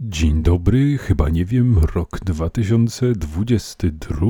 Dzień dobry, chyba nie wiem, rok 2022.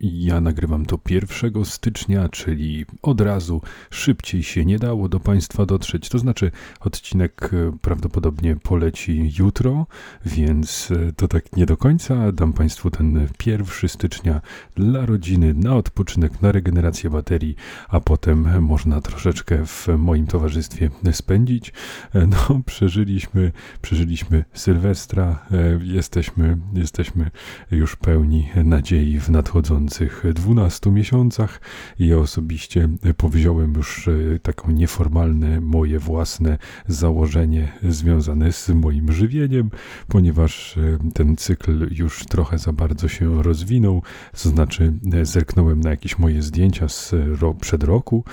Ja nagrywam to 1 stycznia, czyli od razu szybciej się nie dało do Państwa dotrzeć. To znaczy, odcinek e, prawdopodobnie poleci jutro, więc e, to tak nie do końca. Dam Państwu ten 1 stycznia dla rodziny, na odpoczynek, na regenerację baterii, a potem można troszeczkę w moim towarzystwie spędzić. E, no, przeżyliśmy, przeżyliśmy Sylwestra e, jesteśmy, jesteśmy już pełni nadziei w nadchodzących 12 miesiącach. Ja osobiście powziąłem już e, taką nieformalne moje własne założenie związane z moim żywieniem, ponieważ e, ten cykl już trochę za bardzo się rozwinął, to znaczy zerknąłem na jakieś moje zdjęcia z ro przed roku,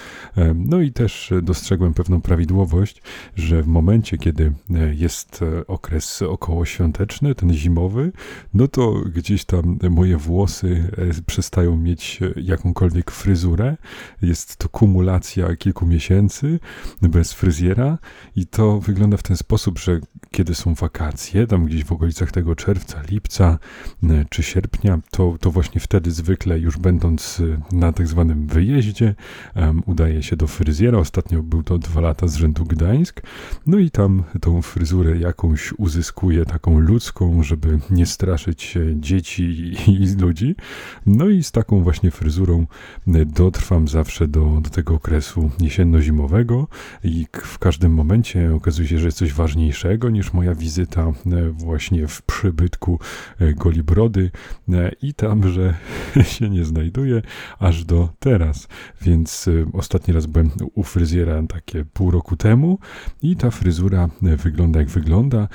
no i też dostrzegłem pewną prawidłowość, że w momencie, kiedy jest okres okres okołoświąteczny, ten zimowy, no to gdzieś tam moje włosy e, przestają mieć jakąkolwiek fryzurę. Jest to kumulacja kilku miesięcy bez fryzjera i to wygląda w ten sposób, że kiedy są wakacje, tam gdzieś w okolicach tego czerwca, lipca e, czy sierpnia, to, to właśnie wtedy zwykle już będąc e, na tak zwanym wyjeździe, um, udaje się do fryzjera. Ostatnio był to dwa lata z rzędu Gdańsk. No i tam tą fryzurę jakąś uzyskuję, taką ludzką, żeby nie straszyć dzieci i ludzi. No i z taką właśnie fryzurą e, dotrwam zawsze do, do tego okresu jesienno-zimowego i w każdym momencie okazuje się, że jest coś ważniejszego niż moja wizyta e, właśnie w przybytku e, Golibrody i tam, że się nie znajduje aż do teraz. Więc ostatni raz byłem u fryzjera takie pół roku temu i ta fryzura wygląda jak wygląda.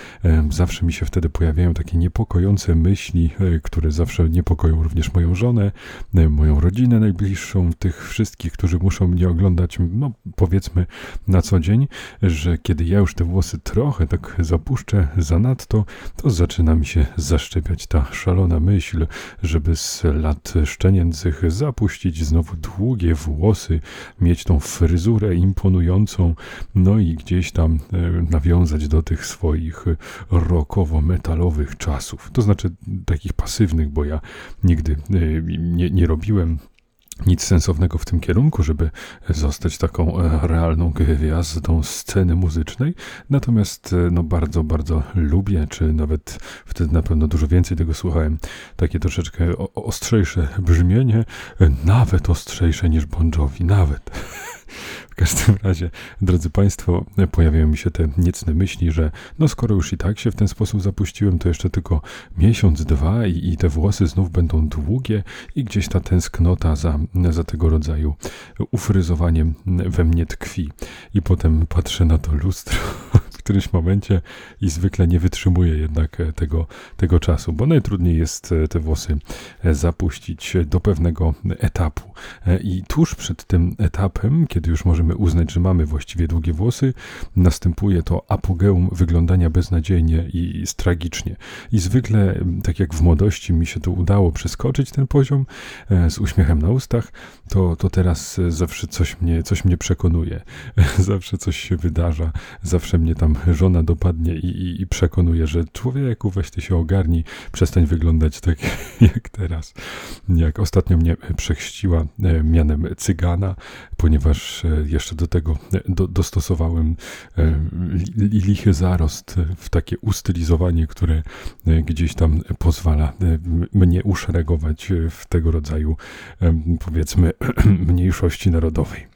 Zawsze mi się wtedy pojawiają takie niepokojące myśli, które zawsze niepokoją również moją żonę, moją rodzinę najbliższą, tych wszystkich, którzy muszą mnie oglądać, no powiedzmy na co dzień, że kiedy ja już te włosy trochę tak zapuszczę zanadto, to zaczyna mi się zaszczepiać ta szalona myśl, żeby z lat szczenięcych zapuścić znowu długie włosy, mieć tą fryzurę imponującą, no i gdzieś tam e, nawiązać do tych swoich rokowo-metalowych czasów. To znaczy takich pasywnych, bo ja nigdy e, nie, nie robiłem nic sensownego w tym kierunku, żeby zostać taką e, realną gwiazdą sceny muzycznej. Natomiast e, no bardzo, bardzo lubię, czy nawet wtedy na pewno dużo więcej tego słuchałem, takie troszeczkę ostrzejsze brzmienie, nawet ostrzejsze niż Bon Jovi, nawet. W każdym razie, drodzy Państwo, pojawiają mi się te niecne myśli, że no skoro już i tak się w ten sposób zapuściłem, to jeszcze tylko miesiąc, dwa i, i te włosy znów będą długie i gdzieś ta tęsknota za, za tego rodzaju ufryzowaniem we mnie tkwi. I potem patrzę na to lustro którymś momencie i zwykle nie wytrzymuję jednak tego, tego czasu, bo najtrudniej jest te włosy zapuścić do pewnego etapu. I tuż przed tym etapem, kiedy już możemy uznać, że mamy właściwie długie włosy, następuje to apogeum wyglądania beznadziejnie i tragicznie. I zwykle, tak jak w młodości mi się to udało przeskoczyć ten poziom e, z uśmiechem na ustach, to, to teraz zawsze coś mnie, coś mnie przekonuje. Zawsze coś się wydarza, zawsze mnie tam żona dopadnie i, i, i przekonuje, że człowieku, weź ty się ogarnij, przestań wyglądać tak jak teraz. Jak ostatnio mnie przechściła e, mianem cygana, ponieważ e, jeszcze do tego e, do, dostosowałem lichy zarost w takie ustylizowanie, które gdzieś tam pozwala mnie uszeregować w tego rodzaju, powiedzmy, mniejszości narodowej.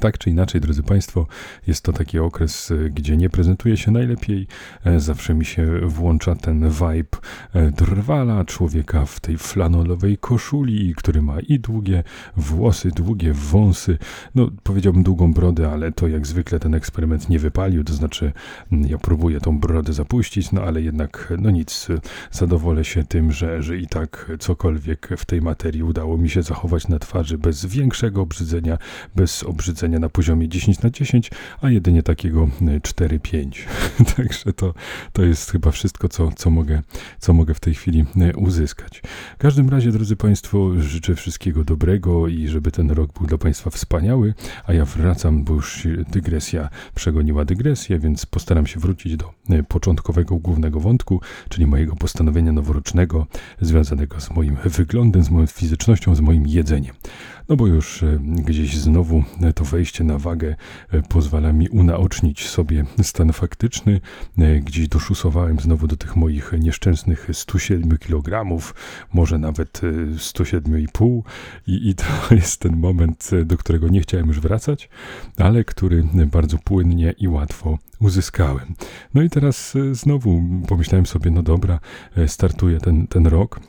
Tak czy inaczej, drodzy Państwo, jest to taki okres, e, gdzie nie prezentuje się najlepiej. E, zawsze mi się włącza ten vibe e, drwala, człowieka w tej flanolowej koszuli, który ma i długie włosy, długie wąsy. No, powiedziałbym długą brodę, ale to jak zwykle ten eksperyment nie wypalił. To znaczy, ja próbuję tą brodę zapuścić, no ale jednak, no nic, zadowolę się tym, że, że i tak cokolwiek w tej materii udało mi się zachować na twarzy bez większego obrzydzenia, bez obrzydzenia na poziomie 10 na 10, a jedynie takiego 4-5. Także to, to jest chyba wszystko, co, co, mogę, co mogę w tej chwili uzyskać. W każdym razie, drodzy Państwo, życzę wszystkiego dobrego i żeby ten rok był dla Państwa wspaniały, a ja wracam, bo już dygresja przegoniła dygresję, więc postaram się wrócić do początkowego głównego wątku, czyli mojego postanowienia noworocznego związanego z moim wyglądem, z moją fizycznością, z moim jedzeniem. No bo już e, gdzieś znowu to wejście na wagę e, pozwala mi unaocznić sobie stan faktyczny. E, gdzieś doszusowałem znowu do tych moich nieszczęsnych 107 kg, może nawet 107,5 i, i to jest ten moment, do którego nie chciałem już wracać, ale który bardzo płynnie i łatwo uzyskałem. No i teraz znowu pomyślałem sobie, no dobra, startuje ten, ten rok.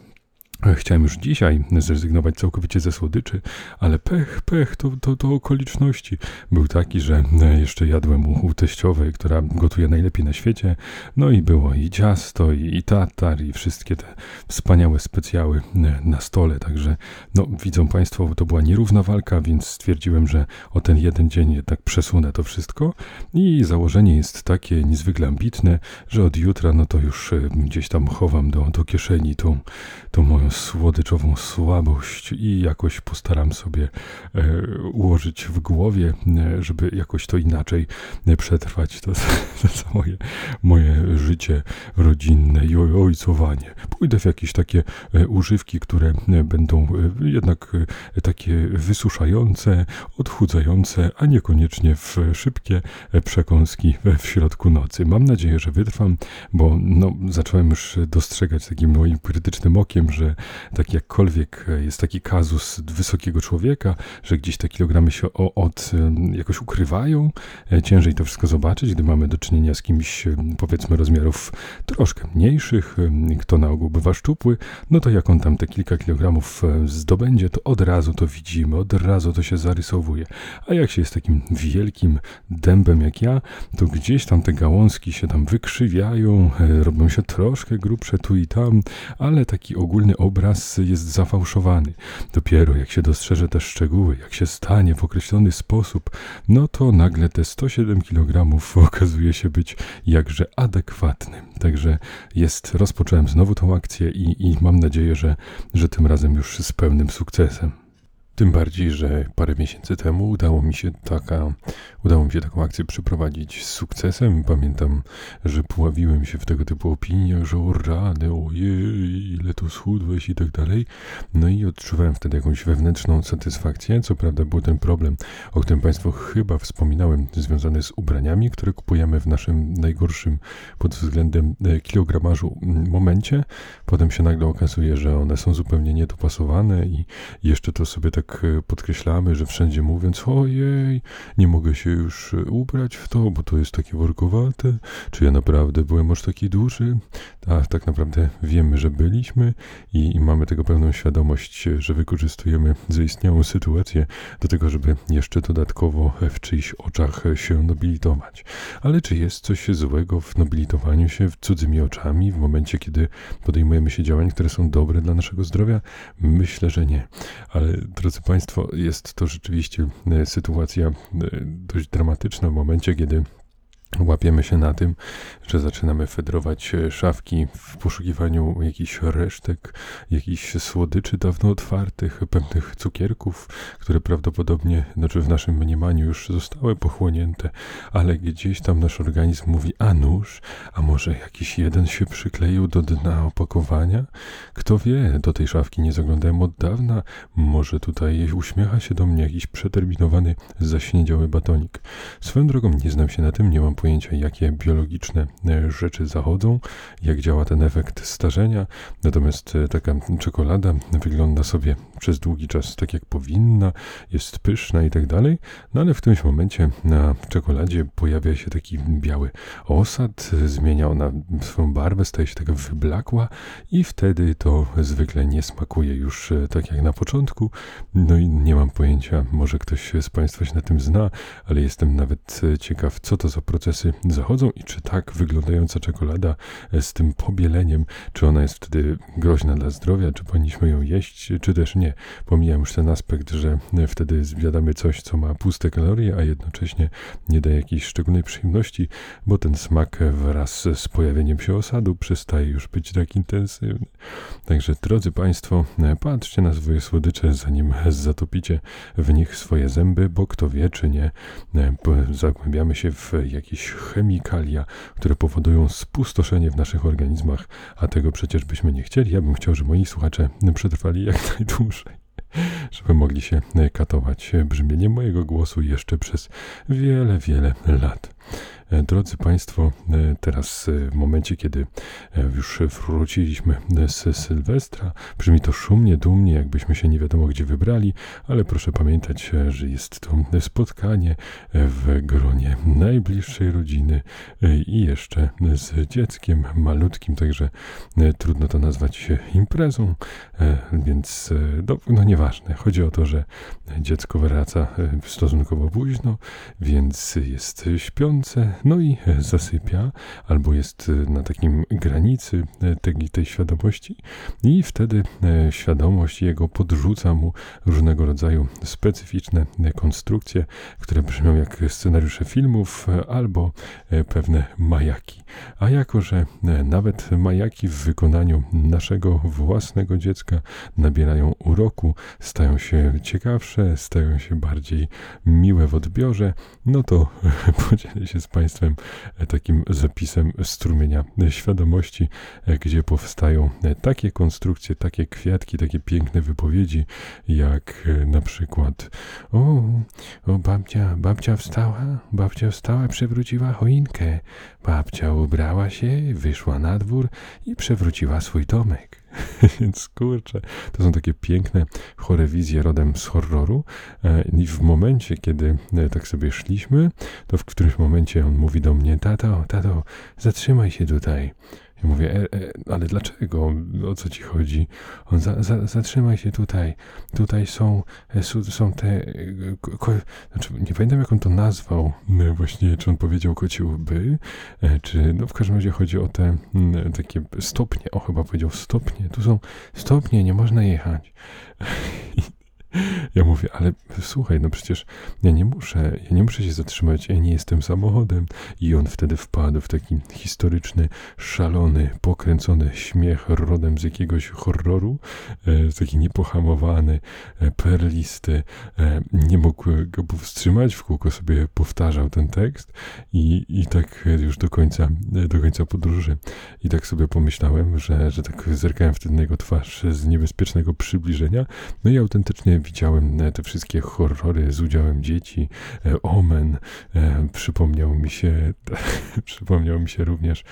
Chciałem już dzisiaj zrezygnować całkowicie ze słodyczy, ale pech, pech, to, to, to okoliczności. Był taki, że jeszcze jadłem u, teściowej, która gotuje najlepiej na świecie. No i było i ciasto, i, i tatar, i wszystkie te wspaniałe specjały na stole. Także, no, widzą Państwo, to była nierówna walka, więc stwierdziłem, że o ten jeden dzień jednak przesunę to wszystko. I założenie jest takie niezwykle ambitne, że od jutra, no to już e, gdzieś tam chowam do, do kieszeni tą, tą moją słodyczową słabość i jakoś postaram sobie e, ułożyć w głowie, e, żeby jakoś to inaczej e, przetrwać. To, to, moje, moje życie rodzinne i ojcowanie. Pójdę w jakieś takie używki, które będą jednak takie wysuszające, odchudzające, a niekoniecznie w szybkie przekąski w środku nocy. Mam nadzieję, że wytrwam, bo no, zacząłem już dostrzegać takim moim krytycznym okiem, że tak jakkolwiek jest taki kazus wysokiego człowieka, że gdzieś te kilogramy się od jakoś ukrywają, e, ciężej to wszystko zobaczyć, gdy mamy do czynienia z kimś powiedzmy rozmiarów troszkę mniejszych, kto na ogół bywa szczupły, no to jak on tam te kilka kilogramów e, zdobędzie, to od razu to widzimy, od razu to się zarysowuje. A jak się jest takim wielkim dębem jak ja, to gdzieś tam te gałązki się tam wykrzywiają, e, robią się troszkę grubsze tu i tam, ale taki ogólny obraz jest zafałszowany. Dopiero jak się dostrzeże te szczegóły, jak się stanie w określony sposób, no to nagle te 107 kg okazuje się być jakże adekwatny. Także jest, rozpocząłem znowu tą akcję i, i mam nadzieję, że, że tym razem już z pełnym sukcesem. Tym bardziej, że parę miesięcy temu udało mi się taka, udało mi się taką akcję przeprowadzić z sukcesem. Pamiętam, że pławiłem się w tego typu opiniach, że o rany, ojej, ile tu schudłeś i tak dalej. No i odczuwałem wtedy jakąś wewnętrzną satysfakcję. Co prawda był ten problem, o którym Państwu chyba wspominałem, związany z ubraniami, które kupujemy w naszym najgorszym pod względem e, kilogramażu momencie. Potem się nagle okazuje, że one są zupełnie niedopasowane i jeszcze to sobie tak e, podkreślamy, że wszędzie mówiąc, ojej, nie mogę się już e, ubrać w to, bo to jest takie workowate, czy ja naprawdę byłem aż taki duży, a tak naprawdę wiemy, że byliśmy i, i mamy tego pełną świadomość, że wykorzystujemy zaistniałą sytuację do tego, żeby jeszcze dodatkowo w czyichś oczach się nobilitować. Ale czy jest coś złego w nobilitowaniu się cudzymi oczami w momencie, kiedy podejmujemy się działań, które są dobre dla naszego zdrowia? Myślę, że nie. Ale drodzy drodzy Państwo, jest to rzeczywiście e, sytuacja e, dość dramatyczna w momencie, kiedy Łapiemy się na tym, że zaczynamy fedrować e, szafki w poszukiwaniu jakichś resztek, jakichś słodyczy dawno otwartych, pewnych cukierków, które prawdopodobnie, znaczy w naszym mniemaniu już zostały pochłonięte, ale gdzieś tam nasz organizm mówi, a nóż, a może jakiś jeden się przykleił do dna opakowania? Kto wie, do tej szafki nie zaglądałem od dawna, może tutaj uśmiecha się do mnie jakiś przeterminowany, zaśniedziały batonik. Swoją drogą nie znam się na tym, nie mam pojęcia, jakie biologiczne e, rzeczy zachodzą, jak działa ten efekt starzenia. Natomiast e, taka czekolada wygląda sobie przez długi czas tak, jak powinna, jest pyszna i tak dalej. No ale w którymś momencie na czekoladzie pojawia się taki biały osad, zmienia ona swoją barwę, staje się taka wyblakła i wtedy to zwykle nie smakuje już e, tak jak na początku. No i nie mam pojęcia, może ktoś z Państwa się na tym zna, ale jestem nawet ciekaw, co to za proces procesy zachodzą i czy tak wyglądająca czekolada z tym pobieleniem, czy ona jest wtedy groźna dla zdrowia, czy powinniśmy ją jeść, czy też nie. Pomijam już ten aspekt, że wtedy zjadamy coś, co ma puste kalorie, a jednocześnie nie daje jakiejś szczególnej przyjemności, bo ten smak wraz z pojawieniem się osadu przestaje już być tak intensywny. Także drodzy Państwo, patrzcie na swoje słodycze, zanim zatopicie w nich swoje zęby, bo kto wie, czy nie, zagłębiamy się w jakieś chemikalia, które powodują spustoszenie w naszych organizmach, a tego przecież byśmy nie chcieli. Ja bym chciał, żeby moi słuchacze przetrwali jak najdłużej żeby mogli się katować brzmieniem mojego głosu jeszcze przez wiele, wiele lat. E, drodzy Państwo, e, teraz e, w momencie, kiedy już wróciliśmy z Sylwestra, brzmi to szumnie, dumnie, jakbyśmy się nie wiadomo gdzie wybrali, ale proszę pamiętać, że jest to spotkanie w gronie najbliższej rodziny i jeszcze z dzieckiem malutkim, także trudno to nazwać imprezą, więc no, no nieważne. Chodzi o to, że dziecko wraca stosunkowo późno, więc jest śpiące, no i zasypia, albo jest e, na takim granicy e, tej, tej świadomości, i wtedy e, świadomość jego podrzuca mu różnego rodzaju specyficzne konstrukcje, które brzmią jak scenariusze filmów albo pewne majaki. A jako, że nawet majaki w wykonaniu naszego własnego dziecka nabierają uroku, stają się ciekawsze, stają się bardziej miłe w odbiorze, no to podzielę się z Państwem Państwem e, takim zapisem strumienia świadomości, e, gdzie powstają e, takie konstrukcje, takie kwiatki, takie piękne wypowiedzi, jak na przykład o, o babcia, babcia wstała, babcia wstała, przewróciła choinkę, babcia ubrała się, wyszła na dwór i przewróciła swój domek. Więc kurczę, to są takie piękne chorewizje rodem z horroru. E, I w momencie, kiedy e, tak sobie szliśmy, to w którymś momencie on mówi do mnie: Tato, tato, zatrzymaj się tutaj. Ja mówię, e, e, ale dlaczego? O co ci chodzi? On, za, za, zatrzymaj się tutaj. Tutaj są, e, są te, e, ko, znaczy nie pamiętam jak on to nazwał, właśnie, czy on powiedział kociłby, czy, no w każdym razie chodzi o te takie stopnie, o chyba powiedział stopnie, tu są stopnie, nie można jechać. Ja mówię, ale słuchaj, no przecież ja nie muszę, ja nie muszę się zatrzymać, ja nie jestem samochodem. I on wtedy wpadł w taki historyczny, szalony, pokręcony śmiech rodem z jakiegoś horroru, e, taki niepohamowany, e, perlisty. E, nie mógł go powstrzymać, w kółko sobie powtarzał ten tekst i, i tak już do końca, do końca podróży. I tak sobie pomyślałem, że, że tak zerkałem wtedy na jego twarz z niebezpiecznego przybliżenia, no i autentycznie widziałem te wszystkie horrory z udziałem dzieci, e, Omen, e, przypomniał mi się, przypomniał mi się również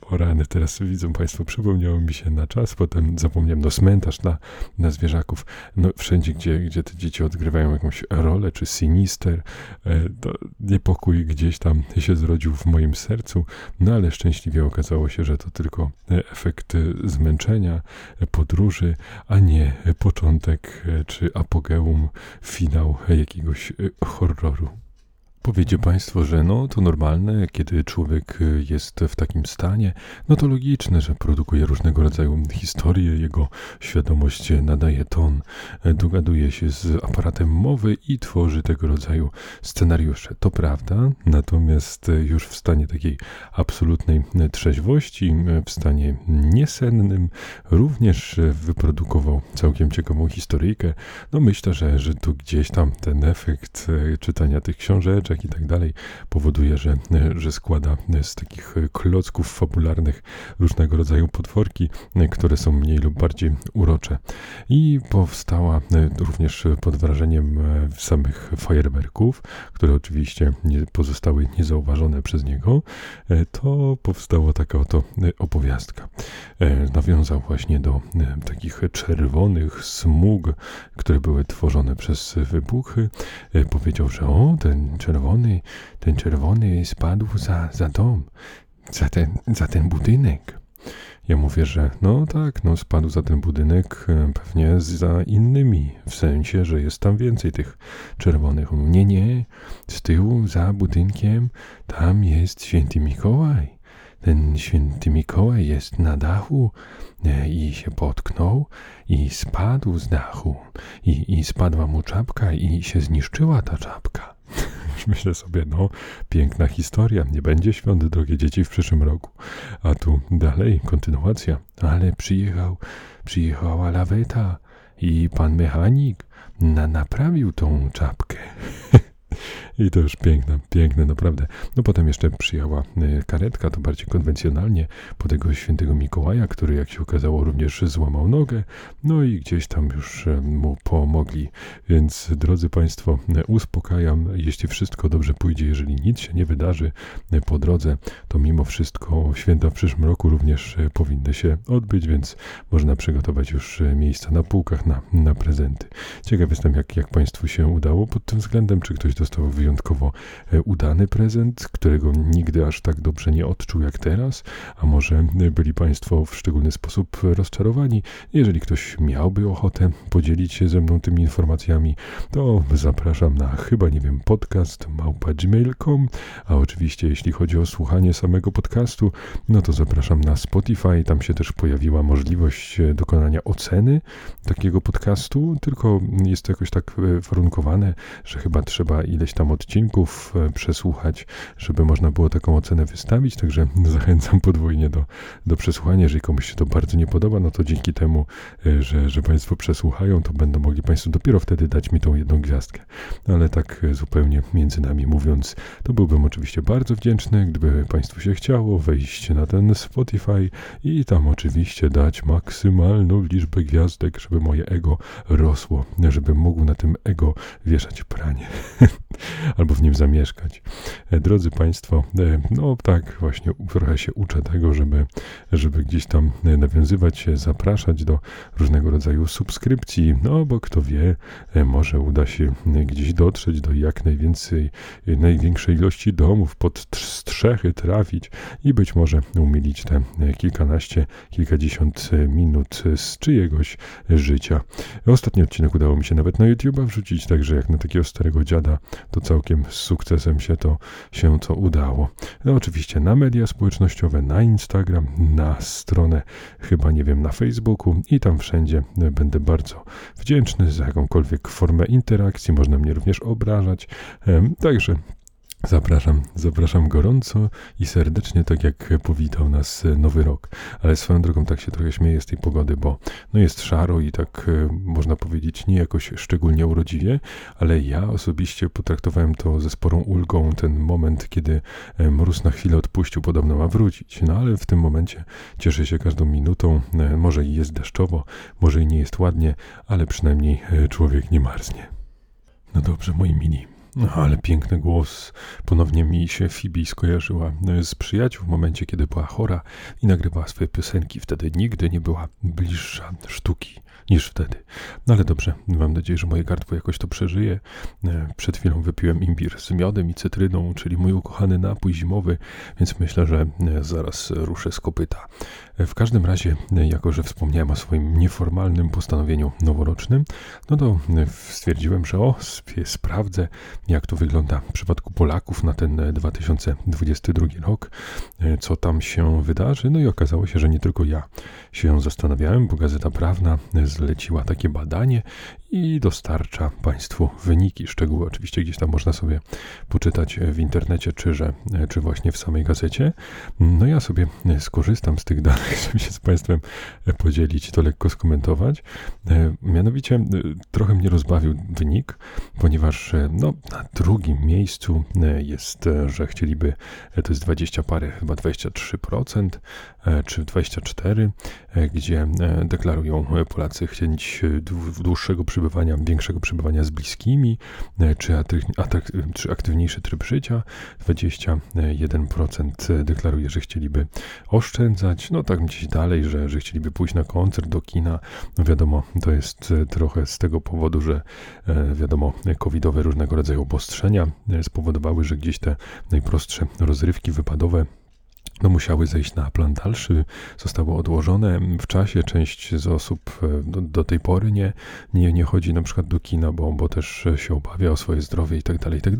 o rany, teraz widzą Państwo, przypomniało mi się na czas, potem zapomniałem, no cmentarz dla, dla zwierzaków, no wszędzie, gdzie, gdzie te dzieci odgrywają jakąś rolę, czy sinister, e, to niepokój gdzieś tam się zrodził w moim sercu, no ale szczęśliwie okazało się, że to tylko efekt zmęczenia, podróży, a nie początek czy apogeum, finał jakiegoś horroru. Powiecie Państwo, że no to normalne, kiedy człowiek y, jest w takim stanie, no to logiczne, że produkuje różnego rodzaju historie, jego świadomość nadaje ton, e, dogaduje się z aparatem mowy i tworzy tego rodzaju scenariusze. To prawda, natomiast e, już w stanie takiej absolutnej trzeźwości, w stanie niesennym, również wyprodukował całkiem ciekawą historyjkę. No myślę, że, że tu gdzieś tam ten efekt czytania tych książeczek, i tak dalej, powoduje, że, że składa z takich klocków fabularnych różnego rodzaju potworki, które są mniej lub bardziej urocze. I powstała również pod wrażeniem samych fajerwerków, które oczywiście nie pozostały niezauważone przez niego, to powstała taka oto opowiastka. Nawiązał właśnie do takich czerwonych smug, które były tworzone przez wybuchy. Powiedział, że o, ten czerwony czerwony, ten czerwony spadł za, za dom, za ten, za ten budynek. Ja mówię, że no tak, no spadł za ten budynek e, pewnie za innymi, w sensie, że jest tam więcej tych czerwonych. On nie, nie, z tyłu za budynkiem tam jest święty Mikołaj. Ten święty Mikołaj jest na dachu e, i się potknął i spadł z dachu i, i spadła mu czapka i się zniszczyła ta czapka. Myślę sobie, no, piękna historia, nie będzie świąt, drogie dzieci, w przyszłym roku. A tu dalej, kontynuacja. Ale przyjechał, przyjechała laweta i pan mechanik na, naprawił tą czapkę. I to już piękne, piękne, naprawdę. No potem jeszcze przyjęła y, karetka, to bardziej konwencjonalnie, po tego świętego Mikołaja, który jak się okazało również złamał nogę, no i gdzieś tam już y, mu pomogli. Więc drodzy Państwo, y, uspokajam, jeśli wszystko dobrze pójdzie, jeżeli nic się nie wydarzy po drodze, to mimo wszystko święta w przyszłym roku również powinny się odbyć, więc można przygotować już miejsca na półkach na, na prezenty. Ciekaw jestem, jak, jak Państwu się udało pod tym względem, czy ktoś dostał wyjątkowo e, udany prezent, którego nigdy aż tak dobrze nie odczuł jak teraz, a może e, byli Państwo w szczególny sposób rozczarowani. Jeżeli ktoś miałby ochotę podzielić się ze mną tymi informacjami, to zapraszam na chyba nie wiem podcast małpa.gmail.com, a oczywiście jeśli chodzi o słuchanie samego podcastu, no to zapraszam na Spotify, tam się też pojawiła możliwość e, dokonania oceny takiego podcastu, tylko jest to jakoś tak warunkowane, że chyba trzeba ileś tam odcinków e, przesłuchać, żeby można było taką ocenę wystawić, także zachęcam podwójnie do, do przesłuchania. Jeżeli komuś się to bardzo nie podoba, no to dzięki temu, e, że, że Państwo przesłuchają, to będą mogli Państwo dopiero wtedy dać mi tą jedną gwiazdkę. Ale tak e, zupełnie między nami mówiąc, to byłbym oczywiście bardzo wdzięczny, gdyby Państwu się chciało wejść na ten Spotify i tam oczywiście dać maksymalną liczbę gwiazdek, żeby moje ego rosło, żebym mógł na tym ego wieszać pranie. albo w nim zamieszkać. E, drodzy Państwo, e, no tak, właśnie trochę się uczę tego, żeby, żeby gdzieś tam e, nawiązywać się, zapraszać do różnego rodzaju subskrypcji, no bo kto wie, może uda się gdzieś dotrzeć do jak najwięcej, największej ilości domów, pod strzechy trafić i być może umilić te kilkanaście, kilkadziesiąt minut z czyjegoś życia. Ostatni odcinek udało mi się nawet na YouTube'a wrzucić, także jak na takiego starego dziada, to całkiem z sukcesem się to, się to udało. No oczywiście na media społecznościowe, na Instagram, na stronę, chyba nie wiem, na Facebooku i tam wszędzie będę bardzo wdzięczny za jakąkolwiek formę interakcji. Można mnie również obrażać. Także Zapraszam, zapraszam gorąco i serdecznie, tak jak powitał nas e, nowy rok. Ale swoją drogą tak się trochę śmieję z tej pogody, bo no jest szaro i tak e, można powiedzieć nie jakoś szczególnie urodziwie, ale ja osobiście potraktowałem to ze sporą ulgą ten moment, kiedy e, mróz na chwilę odpuścił, podobno ma wrócić. No ale w tym momencie cieszę się każdą minutą. Może i jest deszczowo, może i nie jest ładnie, ale przynajmniej człowiek nie marznie. No dobrze, moi mini. No, ale piękny głos. Ponownie mi się Phoebe skojarzyła z przyjaciół w momencie, kiedy była chora i nagrywała swoje piosenki. Wtedy nigdy nie była bliższa sztuki niż wtedy. No ale dobrze, mam nadzieję, że moje gardło jakoś to przeżyje. E, przed chwilą wypiłem imbir z miodem i cytryną, czyli mój ukochany napój zimowy, więc myślę, że e, zaraz ruszę z kopyta. W każdym razie, jako że wspomniałem o swoim nieformalnym postanowieniu noworocznym, no to stwierdziłem, że o, sprawdzę, jak to wygląda w przypadku Polaków na ten 2022 rok, co tam się wydarzy. No i okazało się, że nie tylko ja się zastanawiałem, bo Gazeta Prawna zleciła takie badanie i dostarcza Państwu wyniki. Szczegóły oczywiście gdzieś tam można sobie poczytać w internecie, czy, że, czy właśnie w samej gazecie. No ja sobie skorzystam z tych danych, żeby się z Państwem podzielić, to lekko skomentować. Mianowicie trochę mnie rozbawił wynik, ponieważ no, na drugim miejscu jest, że chcieliby, to jest 20 parę, chyba 23%, czy 24%, gdzie deklarują Polacy chęć dłuższego przebywania, większego przebywania z bliskimi, e, czy, czy aktywniejszy tryb życia. 21% deklaruje, że chcieliby oszczędzać. No tak gdzieś dalej, że, że chcieliby pójść na koncert, do kina. No wiadomo, to jest e, trochę z tego powodu, że e, wiadomo, covidowe różnego rodzaju obostrzenia spowodowały, że gdzieś te najprostsze rozrywki wypadowe no, musiały zejść na plan dalszy, zostało odłożone w czasie. Część z osób e, do, do, tej pory nie, nie, nie chodzi na przykład do kina, bo, bo też się obawia o swoje zdrowie i tak dalej, i tak.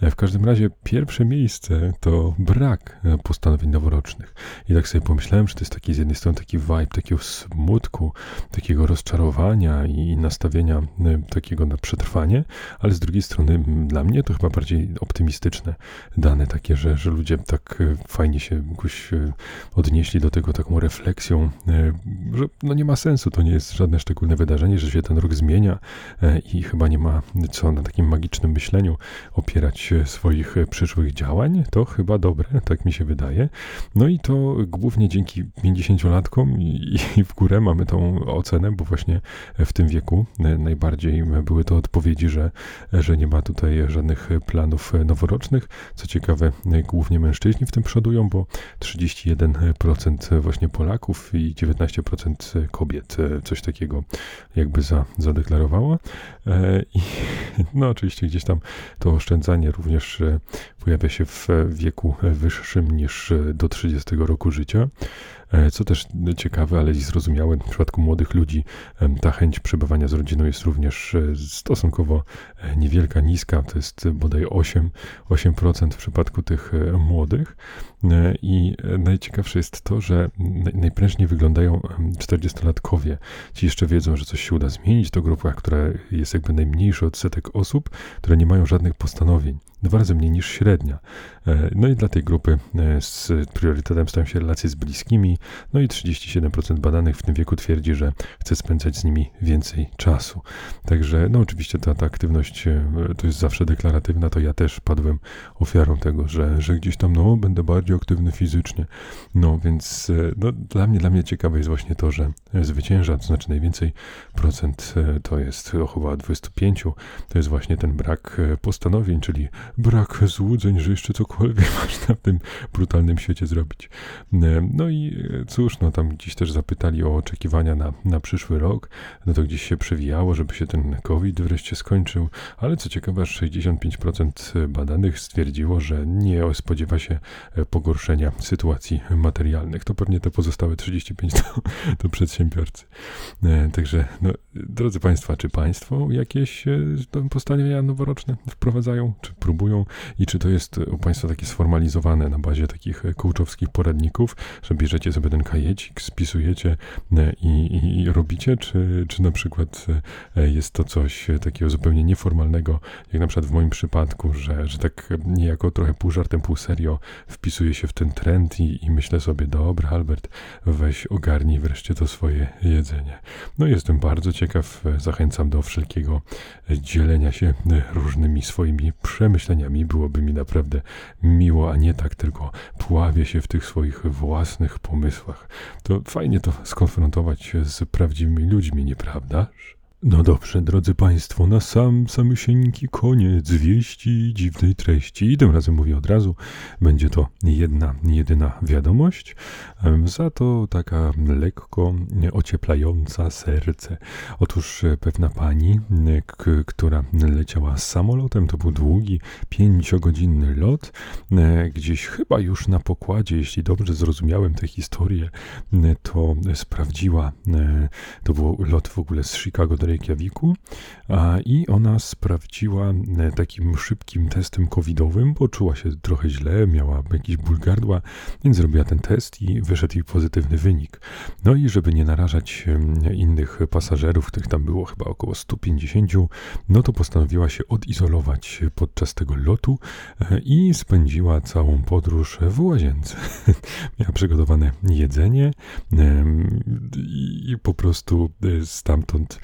E, w każdym razie pierwsze miejsce to brak e, postanowień noworocznych. I tak sobie pomyślałem, że to jest taki z jednej strony taki vibe takiego smutku, takiego rozczarowania i nastawienia takiego na przetrwanie, ale z drugiej strony dla mnie to chyba bardziej optymistyczne dane takie, że, że ludzie tak fajnie się jakoś e, odnieśli do tego taką refleksją, e, że no nie ma sensu, to nie jest żadne szczególne wydarzenie, że się ten rok zmienia e, i chyba nie ma co na takim magicznym myśleniu opierać swoich przyszłych działań. To chyba dobre, tak mi się wydaje. No i to głównie dzięki 50-latkom i, w górę mamy tą ocenę, bo właśnie w tym wieku najbardziej były to odpowiedzi, że, że nie ma tutaj żadnych planów noworocznych. Co ciekawe, głównie mężczyźni w tym przodują, bo 31% właśnie Polaków i 19% kobiet coś takiego jakby za, zadeklarowało. E, I no oczywiście gdzieś tam to oszczędzanie również e, pojawia się w wieku wyższym niż do 30 roku życia. E, co też ciekawe, ale i zrozumiałe, w przypadku młodych ludzi ta chęć przebywania z rodziną jest również stosunkowo niewielka, niska, to jest bodaj 8, 8% w przypadku tych młodych. I najciekawsze jest to, że najprężniej wyglądają 40-latkowie. Ci jeszcze wiedzą, że coś się uda zmienić. To grupa, która jest jakby najmniejszy odsetek osób, które nie mają żadnych postanowień dwa razy mniej niż średnia. E, no i dla tej grupy e, z priorytetem stają się relacje z bliskimi, no i 37% badanych w tym wieku twierdzi, że chce spędzać z nimi więcej czasu. Także, no oczywiście ta, ta aktywność e, to jest zawsze deklaratywna, to ja też padłem ofiarą tego, że, że gdzieś tam, no, będę bardziej aktywny fizycznie. No więc, no, dla mnie, dla mnie ciekawe jest właśnie to, że zwycięża, to znaczy najwięcej procent to jest chyba 25, to jest właśnie ten brak postanowień, czyli brak złudzeń, że jeszcze cokolwiek można w tym brutalnym świecie zrobić. E, no i e, cóż, no tam gdzieś też zapytali o oczekiwania na, na przyszły rok, no to gdzieś się przewijało, żeby się ten COVID wreszcie skończył, ale co ciekawe, 65% badanych stwierdziło, że nie spodziewa się e, pogorszenia sytuacji materialnych. To pewnie te pozostałe 35% to, to przedsiębiorcy. Także, no, drodzy Państwo, czy Państwo jakieś postanowienia noworoczne wprowadzają, czy próbują i czy to jest u Państwa takie sformalizowane na bazie takich coachowskich poradników, że bierzecie sobie ten kajecik, spisujecie e, i, i, i robicie, czy, czy na przykład e, jest to coś takiego zupełnie nieformalnego, jak na przykład w moim przypadku, że, że tak niejako trochę pół żartem, pół serio wpisuję się w ten trend i, i myślę sobie, dobra Albert, weź ogarnij wreszcie to swoje jedzenie. No jestem bardzo ciekaw, zachęcam do wszelkiego dzielenia się różnymi swoimi przemyśleniami byłoby mi naprawdę miło, a nie tak tylko pławię się w tych swoich własnych pomysłach. To fajnie to skonfrontować z prawdziwymi ludźmi, nieprawdaż? No dobrze, drodzy Państwo, na sam samysieńki koniec wieści dziwnej treści. I tym razem mówię od razu, będzie to jedna, jedyna wiadomość, za to taka lekko ocieplająca serce. Otóż e, pewna pani, która leciała samolotem, to był długi, pięciogodzinny lot, e, gdzieś chyba już na pokładzie, jeśli dobrze zrozumiałem tę historię, to sprawdziła, e, to był lot w ogóle z Chicago do Reykjaviku i ona sprawdziła e, takim szybkim testem covidowym, bo czuła się trochę źle, miała jakiś ból gardła, więc zrobiła ten test i wyszedł jej pozytywny wynik. No i żeby nie narażać innych pasażerów, których tam było chyba około 150, no to postanowiła się odizolować podczas tego lotu e, i spędziła całą podróż w łazience. Miała przygotowane jedzenie i po prostu e, stamtąd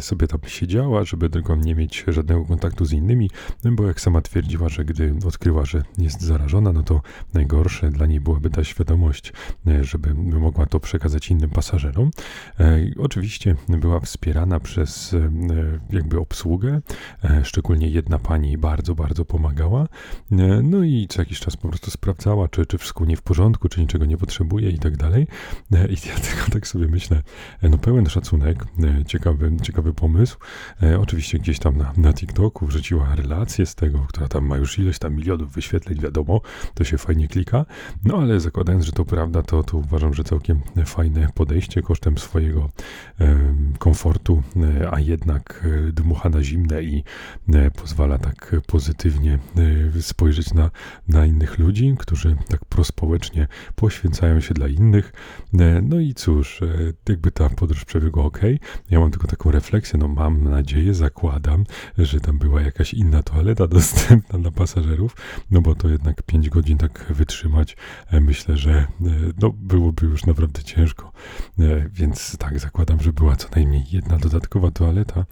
sobie tam siedziała, żeby tylko nie mieć żadnego kontaktu z innymi, bo jak sama twierdziła, że gdy odkryła, że jest zarażona, no to najgorsze dla niej byłaby ta świadomość, żeby mogła to przekazać innym pasażerom. E, oczywiście była wspierana przez e, jakby obsługę, e, szczególnie jedna pani bardzo, bardzo pomagała. No i co jakiś czas po prostu sprawdzała, czy, czy wszystko nie w porządku, czy niczego nie potrzebuje i tak dalej. I ja tylko tak sobie myślę, no pełen szacunek, ciekawy, ciekawy ciekawy pomysł. E, oczywiście gdzieś tam na, na TikToku wrzuciła relację z tego, która tam ma już ileś tam milionów wyświetleń, wiadomo, to się fajnie klika. No ale zakładając, że to prawda, to, to uważam, że całkiem fajne podejście kosztem swojego e, komfortu, e, a jednak e, dmucha na zimne i e, pozwala tak pozytywnie e, spojrzeć na, na innych ludzi, którzy tak prospołecznie poświęcają się dla innych. No i cóż, jakby ta podróż przebiegła ok. Ja mam tylko taką refleksję, no mam nadzieję, zakładam, że tam była jakaś inna toaleta dostępna dla pasażerów, no bo to jednak 5 godzin tak wytrzymać, e, myślę, że e, no byłoby już naprawdę ciężko. E, Więc tak, zakładam, że była co najmniej jedna dodatkowa toaleta.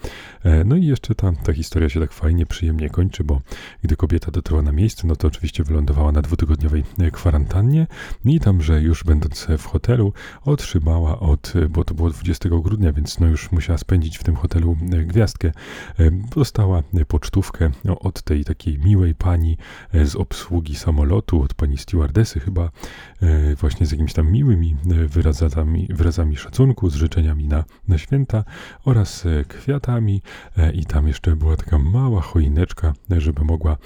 No i jeszcze ta, ta historia się tak fajnie, przyjemnie kończy, bo gdy kobieta dotarła na miejsce, no to oczywiście wylądowała na dwutygodniowej kwarantannie i tam, że już będąc w hotelu, otrzymała od, bo to było 20 grudnia, więc no już musiała spędzić w tym hotelu e, gwiazdkę, e, dostała e, pocztówkę od tej takiej miłej pani z obsługi samolotu, od pani stewardesy chyba, właśnie z jakimiś tam miłymi wyrazami, wyrazami szacunku, z życzeniami na, na święta oraz kwiatami i tam jeszcze była taka mała choineczka, żeby mogła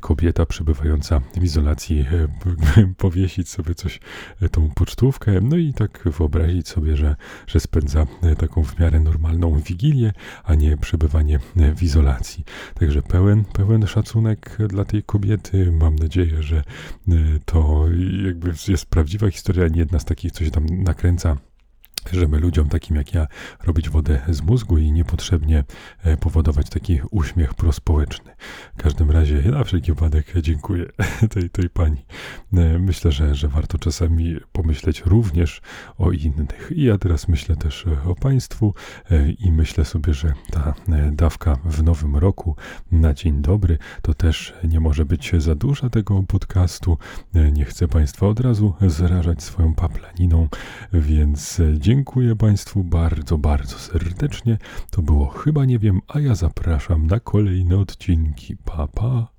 kobieta przebywająca w izolacji powiesić sobie coś, tą pocztówkę, no i tak wyobrazić sobie, że, że spędza taką w miarę normalną wigilię, a nie przebywanie e, w izolacji. Także pełen, pełen szacunek dla tej kobiety. Mam nadzieję, że e, to jakby jest prawdziwa historia, nie jedna z takich, co się tam nakręca żeby ludziom takim jak ja robić wodę z mózgu i niepotrzebnie e, powodować taki uśmiech prospołeczny. W każdym razie na wszelki wypadek dziękuję tej, tej pani. E, Myślę, że, że warto czasami pomyśleć również o innych. I ja teraz myślę też e, o państwu i myślę sobie, że ta dawka w nowym roku na dzień dobry to też nie może być za duża tego podcastu. Nie chcę państwa od razu zrażać swoją paplaniną, więc e, dziękuję Państwu bardzo, bardzo serdecznie. To było chyba nie wiem, a ja zapraszam na kolejne odcinki. Pa, pa.